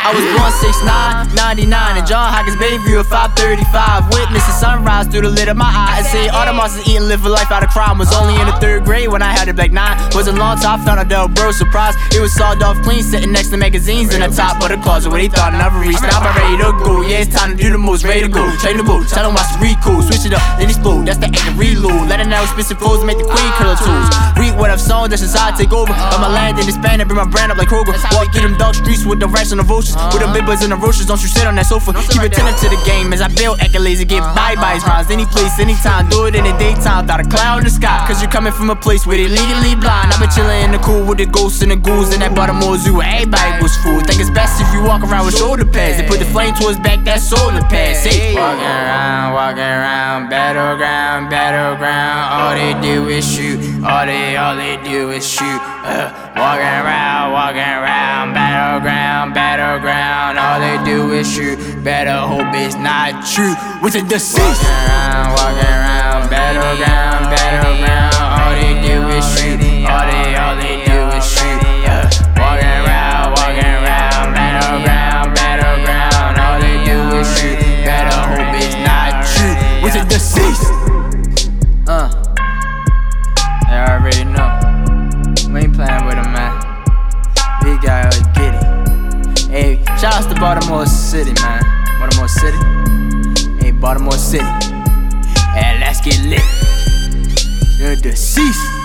I was born 6'9, 99, and John Hopkins Bayview at 535. Witnessing sunrise through the lid of my eye. And say all the monsters eating, live a life out of crime. Was only in the third grade when I had it black nine. Was a long I found out that bro surprise. It was sawed off clean, sitting next to magazines in the top of the closet where they thought I never reached. Now I'm ready to go. Yeah, it's time to do the most. Ready to go. Train the boot, tell them watch the cool. Switch it up, then explode. That's the end of reload. Let it know expensive clothes make the queen killer tools. Read what I've sown, that's just I take over. On my uh-huh. land in Hispanic, bring my brand up like Kroger. Walk through them dark streets with the rats and the vultures. With them uh-huh. bibbers and the roaches, don't you sit on that sofa. Keep attentive to the game as I build accolades and get uh-huh. bye byes rhymes. Any place, anytime, do it in the daytime. Without a cloud in the sky. Cause you're coming from a place where they legally blind. I've been chilling in the cool with the ghosts and the ghouls in that Baltimore Zoo. where Everybody was fool. Think it's best if you walk around with shoulder pads. They put the flame towards back, that solar pads. Say, walking around, walking around, battleground, battleground. All they do is shoot. All they, all they do is shoot. Uh, walking around, walking around, battleground, battleground. All they do is shoot. Better hope it's not true. With a deceased. Walking around, walking around, battleground, battleground. It. Hey, shout out to Baltimore City, man. Baltimore City. Hey, Baltimore City. Hey, let's get lit. The deceased.